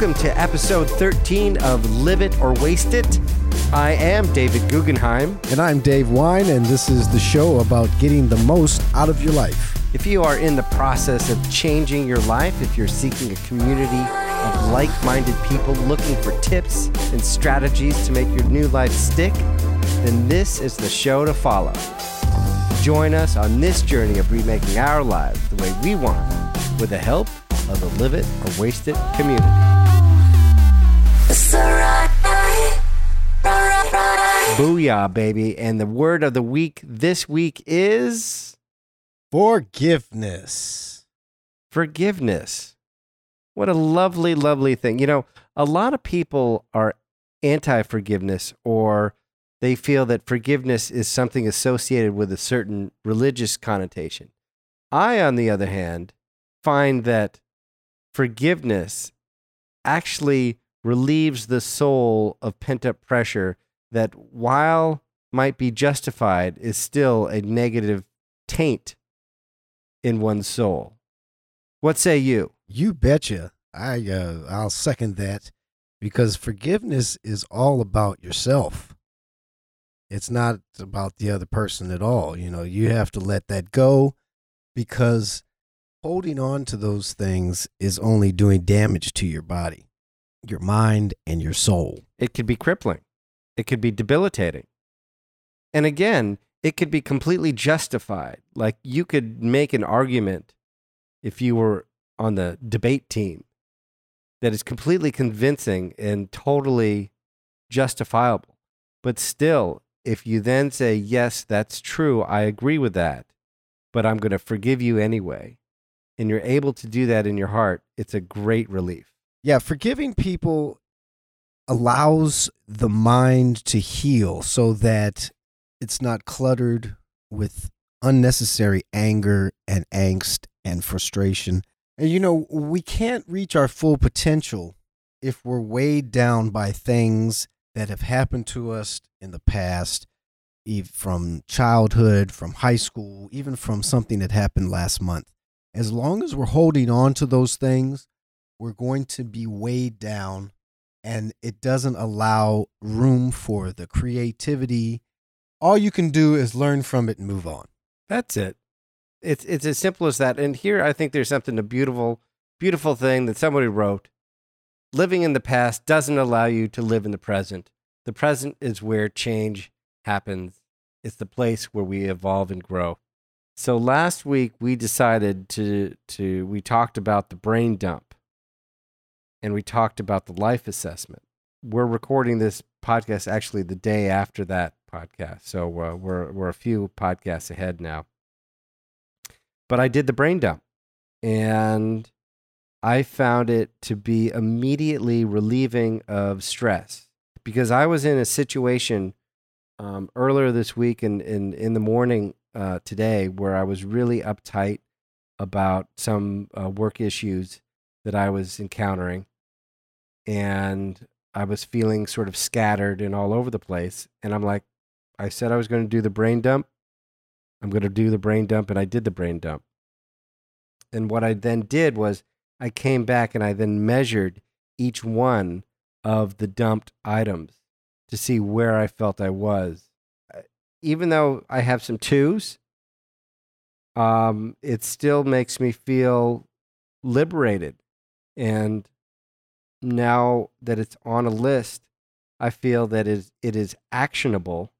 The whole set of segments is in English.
Welcome to episode 13 of Live It or Waste It. I am David Guggenheim. And I'm Dave Wein, and this is the show about getting the most out of your life. If you are in the process of changing your life, if you're seeking a community of like minded people looking for tips and strategies to make your new life stick, then this is the show to follow. Join us on this journey of remaking our lives the way we want with the help of the Live It or Waste It community. Booyah, baby. And the word of the week this week is Forgiveness. forgiveness. What a lovely, lovely thing. You know, a lot of people are anti forgiveness or they feel that forgiveness is something associated with a certain religious connotation. I, on the other hand, find that forgiveness actually relieves the soul of pent up pressure that, while might be justified, is still a negative taint in one's soul. What say you? You betcha. I uh, I'll second that because forgiveness is all about yourself. It's not about the other person at all. You know, you have to let that go because holding on to those things is only doing damage to your body, your mind, and your soul. It could be crippling, it could be debilitating. And again, it could be completely justified. Like you could make an argument if you were on the debate team that is completely convincing and totally justifiable. But still, if you then say, yes, that's true, I agree with that, but I'm going to forgive you anyway, and you're able to do that in your heart, it's a great relief. Yeah, forgiving people allows the mind to heal so that it's not cluttered with unnecessary anger and angst and frustration. And you know, we can't reach our full potential if we're weighed down by things that have happened to us in the past, from childhood, from high school, even from something that happened last month. As long as we're holding on to those things, we're going to be weighed down and it doesn't allow room for the creativity. All you can do is learn from it and move on. That's it. It's it's as simple as that. And here I think there's something a beautiful, beautiful thing that somebody wrote. Living in the past doesn't allow you to live in the present. The present is where change happens. It's the place where we evolve and grow. So last week we decided to to we talked about the brain dump and we talked about the life assessment. We're recording this podcast actually the day after that podcast. So uh, we're we're a few podcasts ahead now. But I did the brain dump and I found it to be immediately relieving of stress because I was in a situation um, earlier this week and in, in, the morning uh, today where I was really uptight about some uh, work issues that I was encountering. And I was feeling sort of scattered and all over the place. And I'm like, I said I was going to do the brain dump. I'm going to do the brain dump. And I did the brain dump. And what I then did was I came back and I then measured each one of the dumped items to see where I felt I was. Even though I have some twos, um, it still makes me feel liberated. And now that it's on a list, I feel that is it is actionable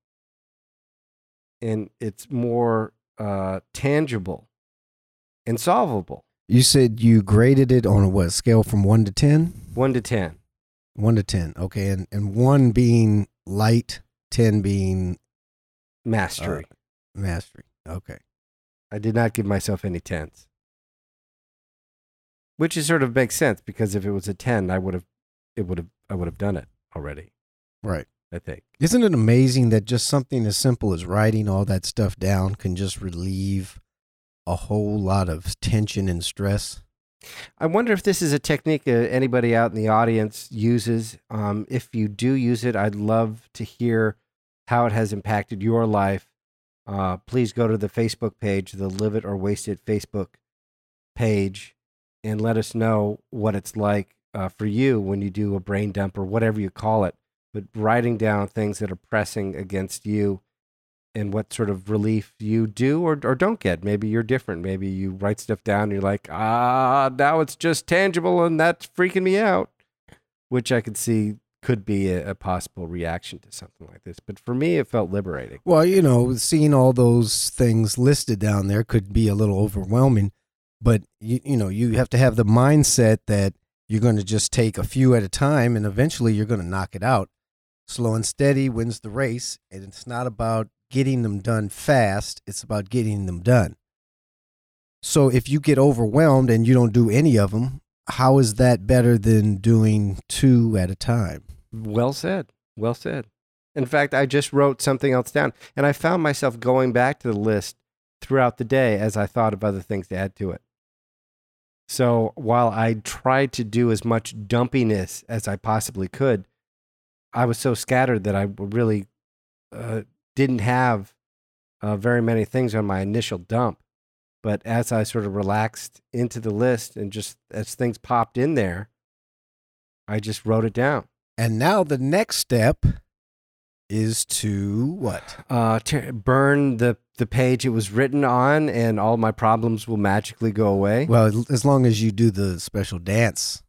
and it's more uh, tangible and solvable. You said you graded it on a what scale from one to ten? One to ten. One to ten. Okay, and and one being light, ten being Mastery. mastery. Okay. I did not give myself any tens. Which is sort of makes sense because if it was a ten, I would have it would have I would have done it already, Right. I think. Isn't it amazing that just something as simple as writing all that stuff down can just relieve a whole lot of tension and stress? I wonder if this is a technique uh, anybody out in the audience uses. Um, if you do use it, I'd love to hear how it has impacted your life. Uh, please go to the Facebook page, the Live It or Waste It Facebook page, and let us know what it's like uh, for you when you do a brain dump or whatever you call it, but writing down things that are pressing against you and what sort of relief you do or, or don't get. Maybe you're different. Maybe you write stuff down and you're like, ah, now it's just tangible and that's freaking me out, which I could see could be a, a possible reaction to something like this. But for me, it felt liberating. Well, you know, seeing all those things listed down there could be a little overwhelming, but you you know, you have to have the mindset that you're going to just take a few at a time and eventually you're going to knock it out. Slow and steady wins the race, and it's not about getting them done fast, it's about getting them done. So if you get overwhelmed and you don't do any of them, how is that better than doing two at a time? Well said. Well said. In fact, I just wrote something else down and I found myself going back to the list throughout the day as I thought of other things to add to it. So while I tried to do as much dumpiness as I possibly could, I was so scattered that I really uh, didn't have uh, very many things on my initial dump. But as I sort of relaxed into the list and just as things popped in there, I just wrote it down. And now the next step is to what? Uh, to burn the, the page it was written on, and all my problems will magically go away. Well, as long as you do the special dance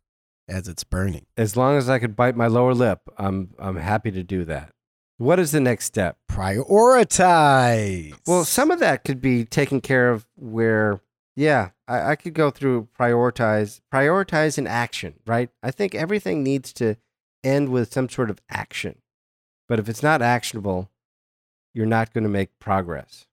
as it's burning. As long as I could bite my lower lip, I'm I'm happy to do that. What is the next step? Prioritize. Well, some of that could be taken care of where, yeah, I, I could go through prioritize, prioritize an action, right? I think everything needs to end with some sort of action. But if it's not actionable, you're not going to make progress.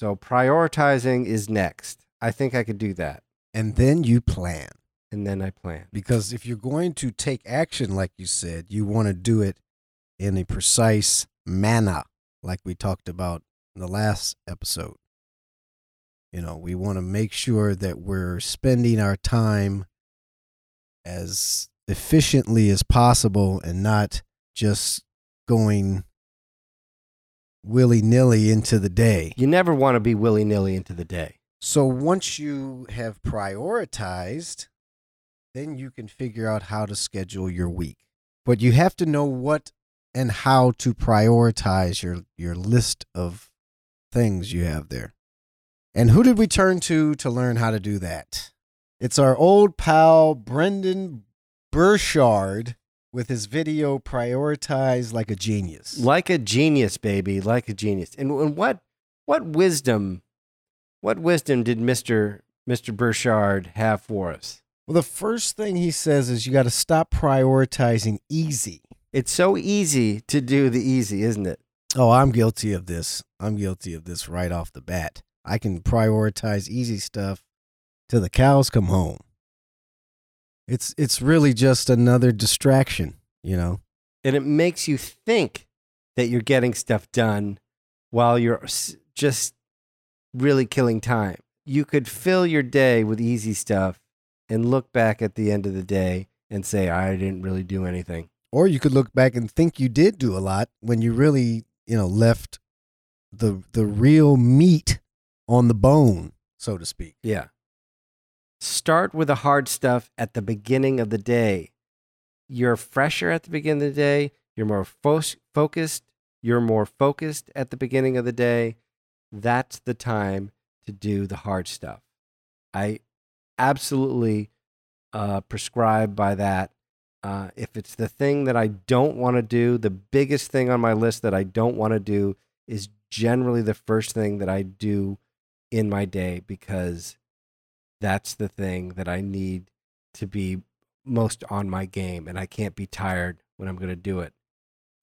So prioritizing is next. I think I could do that. and then you plan. And then I plan. Because if you're going to take action, like you said, you want to do it in a precise manner, like we talked about in the last episode. You know, we want to make sure that we're spending our time as efficiently as possible and not just going willy nilly into the day. You never want to be willy nilly into the day. So once you have prioritized, then you can figure out how to schedule your week. But you have to know what and how to prioritize your your list of things you have there. And who did we turn to to learn how to do that? It's our old pal Brendon Burchard with his video Prioritize Like a Genius. Like a genius, baby, like a genius. And, and what what wisdom, what wisdom did Mister Mister Burchard have for us? Well, the first thing he says is you got to stop prioritizing easy. It's so easy to do the easy, isn't it? Oh, I'm guilty of this. I'm guilty of this right off the bat. I can prioritize easy stuff till the cows come home. It's it's really just another distraction, you know. And it makes you think that you're getting stuff done while you're just really killing time. You could fill your day with easy stuff and look back at the end of the day and say, I didn't really do anything. Or you could look back and think you did do a lot when you really, you know, left the the real meat on the bone, so to speak. Yeah. Start with the hard stuff at the beginning of the day. You're fresher at the beginning of the day. You're more fo- focused. You're more focused at the beginning of the day. That's the time to do the hard stuff. I absolutely uh, prescribe by that. Uh, if it's the thing that I don't want to do, the biggest thing on my list that I don't want to do is generally the first thing that I do in my day because that's the thing that I need to be most on my game and I can't be tired when I'm going to do it.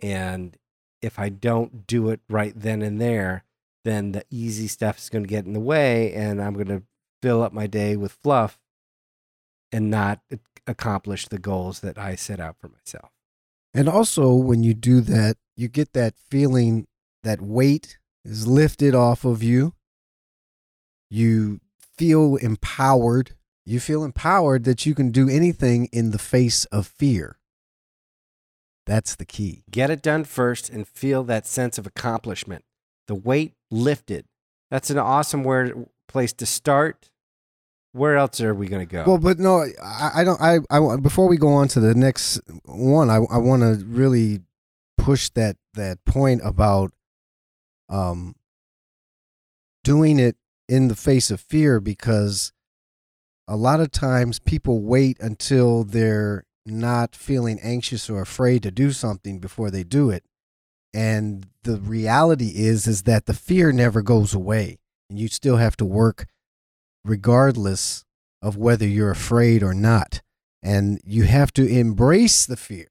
And if I don't do it right then and there, then the easy stuff is going to get in the way and I'm going to fill up my day with fluff and not accomplish the goals that I set out for myself. And also, when you do that, you get that feeling that weight is lifted off of you. You feel empowered. You feel empowered that you can do anything in the face of fear. That's the key. Get it done first and feel that sense of accomplishment. The weight lifted. That's an awesome word, place to start where else are we going to go? Well, but no, I, I don't. I, I want- before we go on to the next one, I I want to really push that that point about um doing it in the face of fear because a lot of times people wait until they're not feeling anxious or afraid to do something before they do it. And the reality is is that the fear never goes away and you still have to work regardless of whether you're afraid or not. And you have to embrace the fear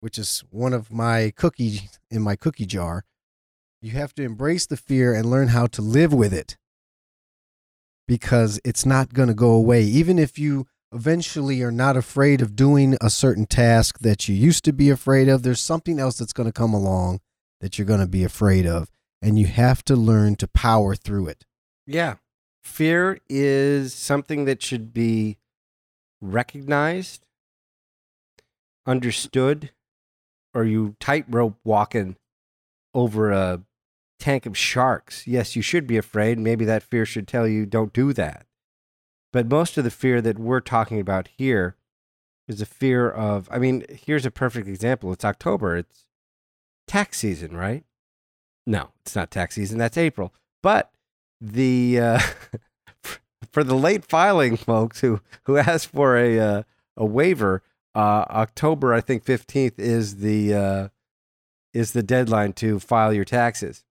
which is one of my cookie in my cookie jar. You have to embrace the fear and learn how to live with it because it's not going to go away even if you eventually are not afraid of doing a certain task that you used to be afraid of there's something else that's going to come along that you're going to be afraid of and you have to learn to power through it yeah. Fear is something that should be recognized, understood, or you tightrope walking over a tank of sharks. Yes, you should be afraid. Maybe that fear should tell you don't do that. But most of the fear that we're talking about here is a fear of, I mean, here's a perfect example. It's October, it's tax season, right? No, it's not tax season. That's April. But the uh, for the late filing folks who who asked for a uh, a waiver, uh, October I think fifteenth is the uh, is the deadline to file your taxes,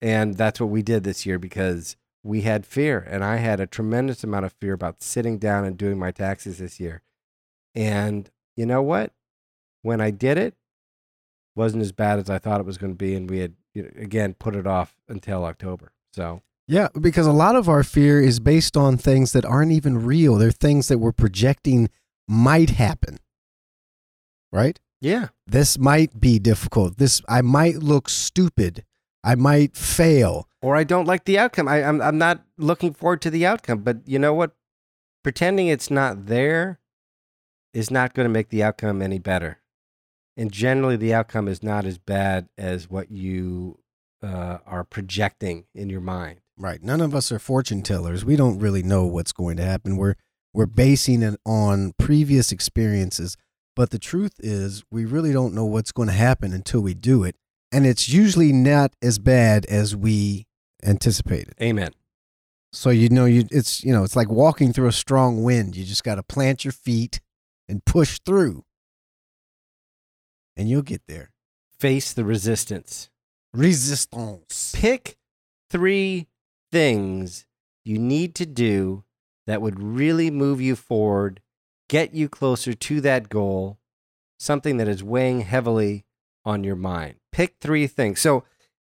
and that's what we did this year because we had fear, and I had a tremendous amount of fear about sitting down and doing my taxes this year, and you know what? When I did it, wasn't as bad as I thought it was going to be, and we had you know, again put it off until October. So Yeah, because a lot of our fear is based on things that aren't even real. They're things that we're projecting might happen. Right? yeah, This might be difficult. This I might look stupid. I might fail. or I don't like the outcome. I, I'm I'm not looking forward to the outcome. But you know what? Pretending it's not there is not going to make the outcome any better. And generally, the outcome is not as bad as what you uh, are projecting in your mind. Right. None of us are fortune tellers. We don't really know what's going to happen. We're we're basing it on previous experiences. But the truth is, we really don't know what's going to happen until we do it. And it's usually not as bad as we anticipated. Amen. So you know you it's you know, it's like walking through a strong wind. You just got to plant your feet and push through. And you'll get there. Face the resistance. Resistance. Pick three things you need to do that would really move you forward, get you closer to that goal, something that is weighing heavily on your mind. Pick three things. So,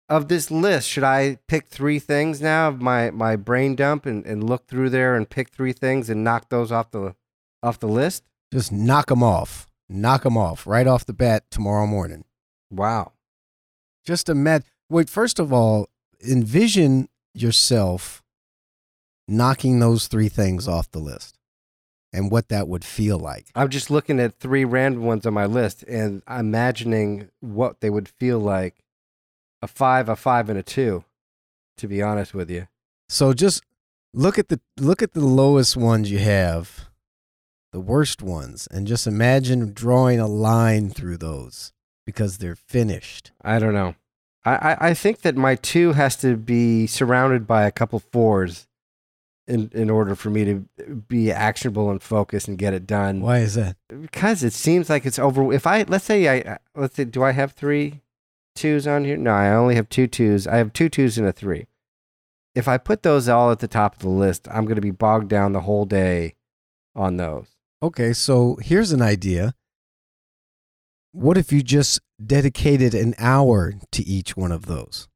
of this list, should I pick three things now of my, my brain dump and, and look through there and pick three things and knock those off the off the list? Just knock them off. Knock them off right off the bat tomorrow morning. Wow. Just a imagine. Wait, first of all, envision yourself knocking those three things off the list and what that would feel like. I'm just looking at three random ones on my list and imagining what they would feel like a five, a five, and a two, to be honest with you. So just look at the look at the lowest ones you have, the worst ones, and just imagine drawing a line through those because they're finished. I don't know. I, I, I think that my two has to be surrounded by a couple fours in, in order for me to be actionable and focused and get it done. Why is that? Because it seems like it's over. If I, let's say I, let's say, do I have three twos on here? No, I only have two twos. I have two twos and a three. If I put those all at the top of the list, I'm going to be bogged down the whole day on those. Okay, so here's an idea. What if you just dedicated an hour to each one of those?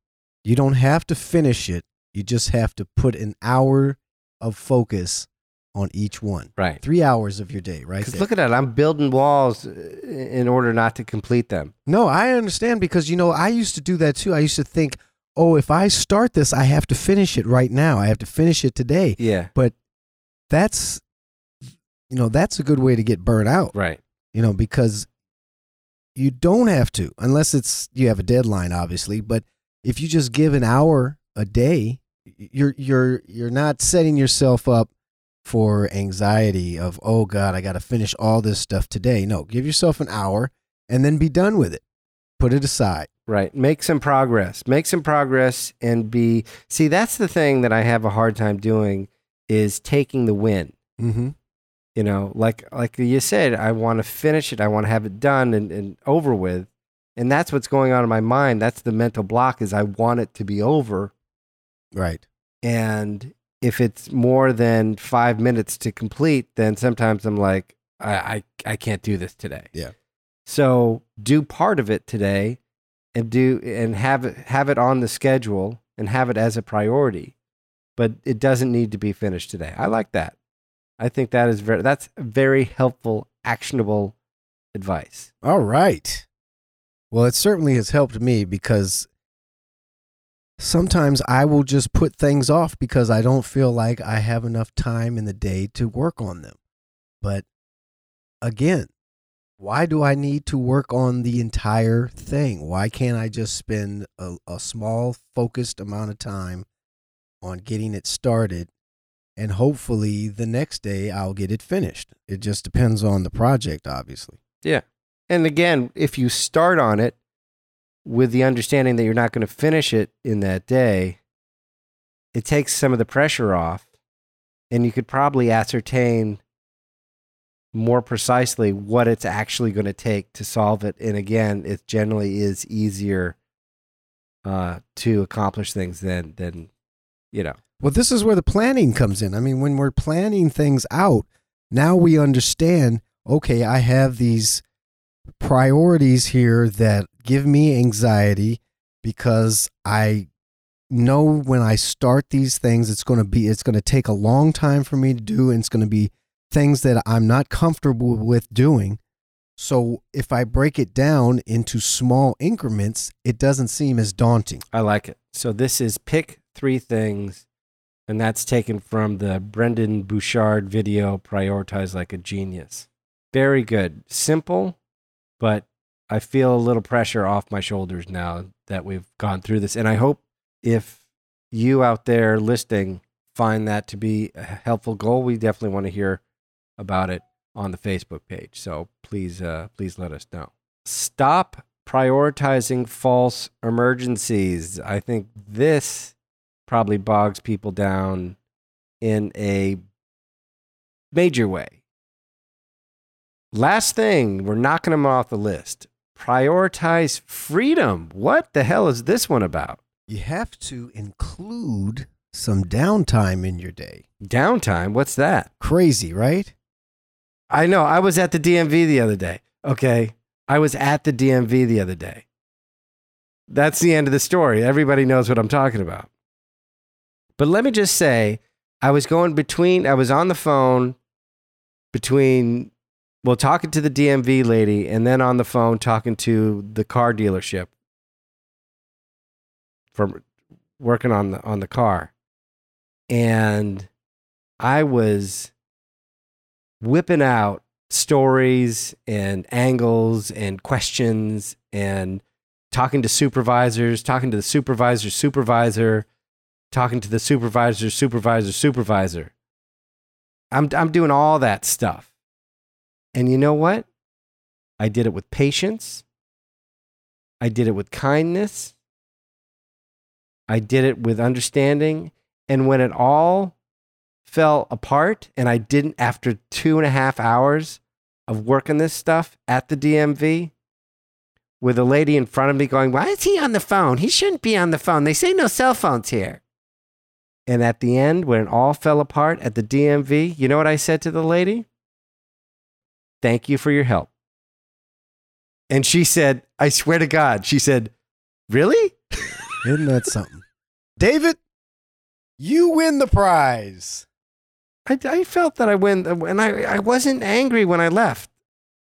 You don't have to finish it. You just have to put an hour of focus on each one. Right. Three hours of your day, right? Because look at that. I'm building walls uh, in order not to complete them. No, I understand because you know I used to do that too. I used to think, oh, if I start this, I have to finish it right now. I have to finish it today. Yeah. But that's, you know, that's a good way to get burnt out. Right. You know, because you don't have to unless it's you have a deadline, obviously. But if you just give an hour a day, you're you're you're not setting yourself up for anxiety of, oh God, I got to finish all this stuff today. No, give yourself an hour and then be done with it. Put it aside. Right. Make some progress. Make some progress and be. See, that's the thing that I have a hard time doing is taking the win. Mm-hmm. You know, like like you said, I want to finish it. I want to have it done and, and over with. And that's what's going on in my mind. That's the mental block is I want it to be over. Right. And if it's more than five minutes to complete, then sometimes I'm like, I, I, I can't do this today. Yeah. So do part of it today and do and have it have it on the schedule and have it as a priority. But it doesn't need to be finished today. I like that. I think that is very that's very helpful, actionable advice. All right. Well, it certainly has helped me because sometimes I will just put things off because I don't feel like I have enough time in the day to work on them. But again, why do I need to work on the entire thing? Why can't I just spend a, a small, focused amount of time on getting it started? And hopefully the next day I'll get it finished. It just depends on the project, obviously. Yeah. And again, if you start on it with the understanding that you're not going to finish it in that day, it takes some of the pressure off. And you could probably ascertain more precisely what it's actually going to take to solve it. And again, it generally is easier uh, to accomplish things than, than, you know. Well, this is where the planning comes in. I mean, when we're planning things out, now we understand okay, I have these priorities here that give me anxiety because I know when I start these things, it's going to be, it's going to take a long time for me to do, and it's going to be things that I'm not comfortable with doing. So if I break it down into small increments, it doesn't seem as daunting. I like it. So this is pick three things, and that's taken from the Brendon Burchard video, Prioritize Like a Genius. Very good. Simple, but I feel a little pressure off my shoulders now that we've gone through this. And I hope if you out there listening find that to be a helpful goal, we definitely want to hear about it on the Facebook page. So please, uh, please let us know. Stop prioritizing false emergencies. I think this probably bogs people down in a major way. Last thing, we're knocking them off the list. Prioritize freedom. What the hell is this one about? You have to include some downtime in your day. Downtime? What's that? Crazy, right? I know. I was at the DMV the other day. Okay. I was at the DMV the other day. That's the end of the story. Everybody knows what I'm talking about. But let me just say, I was going between, I was on the phone between, well, talking to the DMV lady and then on the phone talking to the car dealership for working on the, on the car. And I was whipping out stories and angles and questions and talking to supervisors, talking to the supervisor's supervisor, talking to the supervisor's supervisor supervisor. I'm I'm doing all that stuff. And you know what? I did it with patience. I did it with kindness. I did it with understanding. And when it all fell apart and I didn't, after two and a half hours of working this stuff at the DMV, with a lady in front of me going, Why is he on the phone? He shouldn't be on the phone. They say no cell phones here. And at the end, when it all fell apart at the DMV, you know what I said to the lady? Thank you for your help. And she said, I swear to God, she said, Really? Isn't that something? David, you win the prize. I, I felt that I win, and I, I wasn't angry when I left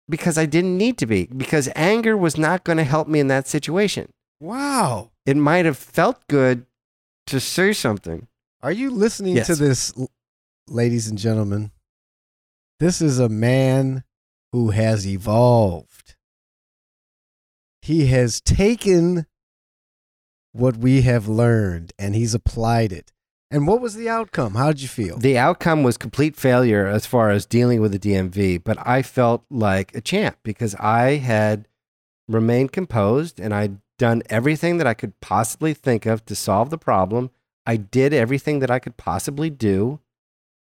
because I didn't need to be, because anger was not going to help me in that situation. Wow. It might have felt good to say something. Are you listening Yes. to this, ladies and gentlemen? This is a man who has evolved. He has taken what we have learned and he's applied it. And what was the outcome? How did you feel? The outcome was complete failure as far as dealing with the DMV, but I felt like a champ because I had remained composed and I'd done everything that I could possibly think of to solve the problem. I did everything that I could possibly do.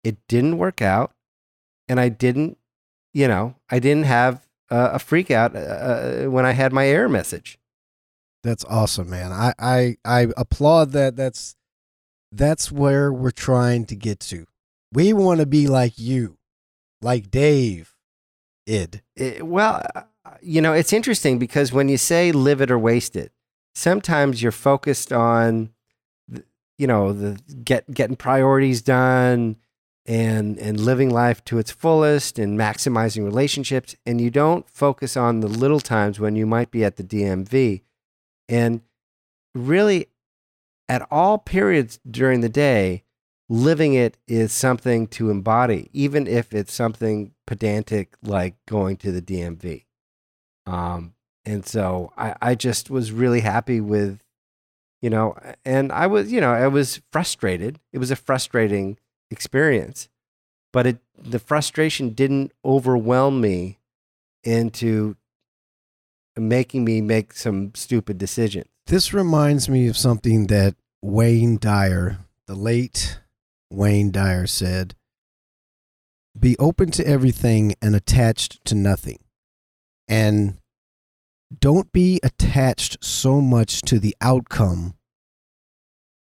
It didn't work out. And I didn't, you know, I didn't have uh, a freak out uh, when I had my error message. That's awesome, man. I, I I applaud that. That's that's where we're trying to get to. We want to be like you, like Dave, id. It, well, uh, you know, it's interesting because when you say live it or waste it, sometimes you're focused on, you know, the get getting priorities done and and living life to its fullest and maximizing relationships, and you don't focus on the little times when you might be at the DMV, and really, at all periods during the day, living it is something to embody, even if it's something pedantic like going to the DMV. Um, and so I, I just was really happy with, you know, and I was, you know, I was frustrated. It was a frustrating experience, but it, the frustration didn't overwhelm me into making me make some stupid decisions. This reminds me of something that Wayne Dyer, the late Wayne Dyer, said Be open to everything and attached to nothing. And don't be attached so much to the outcome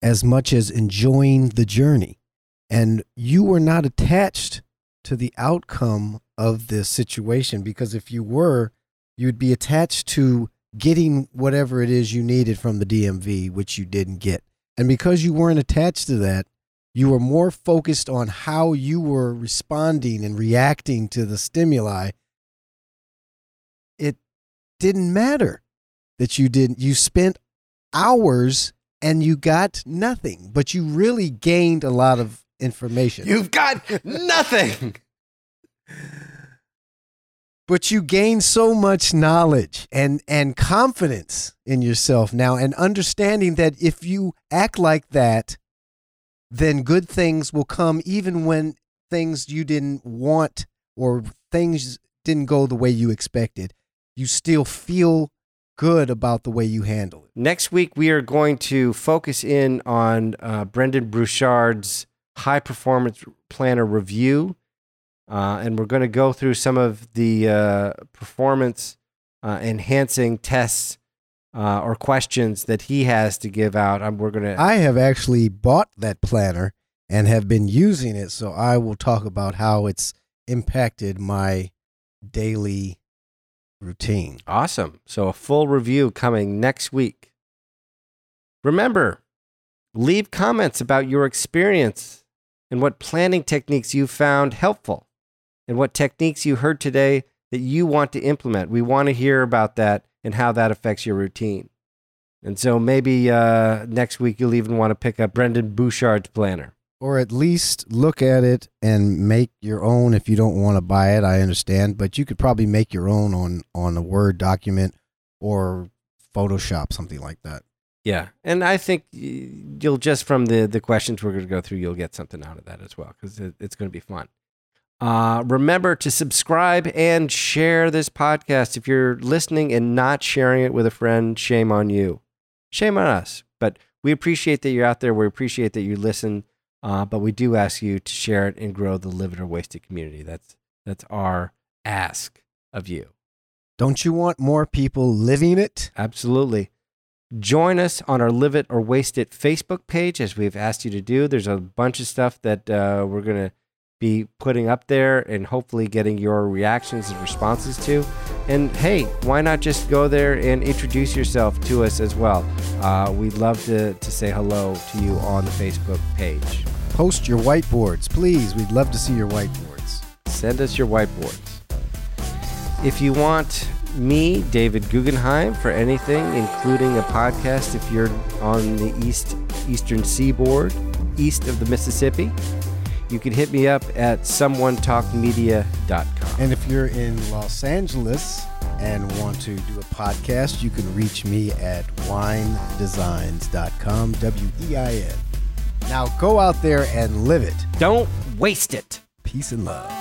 as much as enjoying the journey. And you were not attached to the outcome of this situation because if you were, you'd be attached to getting whatever it is you needed from the DMV, which you didn't get. And because you weren't attached to that, you were more focused on how you were responding and reacting to the stimuli. It didn't matter that you didn't, you spent hours and you got nothing, but you really gained a lot of information. You've got nothing. but you gain so much knowledge and and confidence in yourself now and understanding that if you act like that then good things will come even when things you didn't want or things didn't go the way you expected you still feel good about the way you handle it Next week, we are going to focus in on uh, Brendon Burchard's high performance planner review. Uh, and we're going to go through some of the uh, performance uh, enhancing tests uh, or questions that he has to give out. Um, we're going to. i have actually bought that planner and have been using it so i will talk about how it's impacted my daily routine Awesome. So, a full review coming next week. Remember, leave comments about your experience and what planning techniques you found helpful and what techniques you heard today that you want to implement. We want to hear about that and how that affects your routine. And so maybe uh, next week you'll even want to pick up Brendon Burchard's planner. or at least look at it and make your own if you don't want to buy it i understand but you could probably make your own on on a word document or photoshop something like that Yeah, and I think you'll just from the the questions we're going to go through, you'll get something out of that as well because it, it's going to be fun. Uh, remember to subscribe and share this podcast. If you're listening and not sharing it with a friend, shame on you. Shame on us. But we appreciate that you're out there. We appreciate that you listen. Uh, but we do ask you to share it and grow the Live It or Waste It community. That's that's our ask of you. don't you want more people living it Absolutely. Join us on our Live It or Waste It Facebook page, as we've asked you to do. There's a bunch of stuff that uh, we're going to be putting up there and hopefully getting your reactions and responses to. And hey, why not just go there and introduce yourself to us as well? Uh, we'd love to, to say hello to you on the Facebook page. post your whiteboards please we'd love to see your whiteboards send us your whiteboards. If you want me, David Guggenheim, for anything, including a podcast if you're on the east eastern seaboard, east of the Mississippi, you can hit me up at someonetalkmedia.com. and if you're in los angeles and want to do a podcast you can reach me at weindesigns.com w-e-i-n Now go out there and live it. Don't waste it. Peace and love.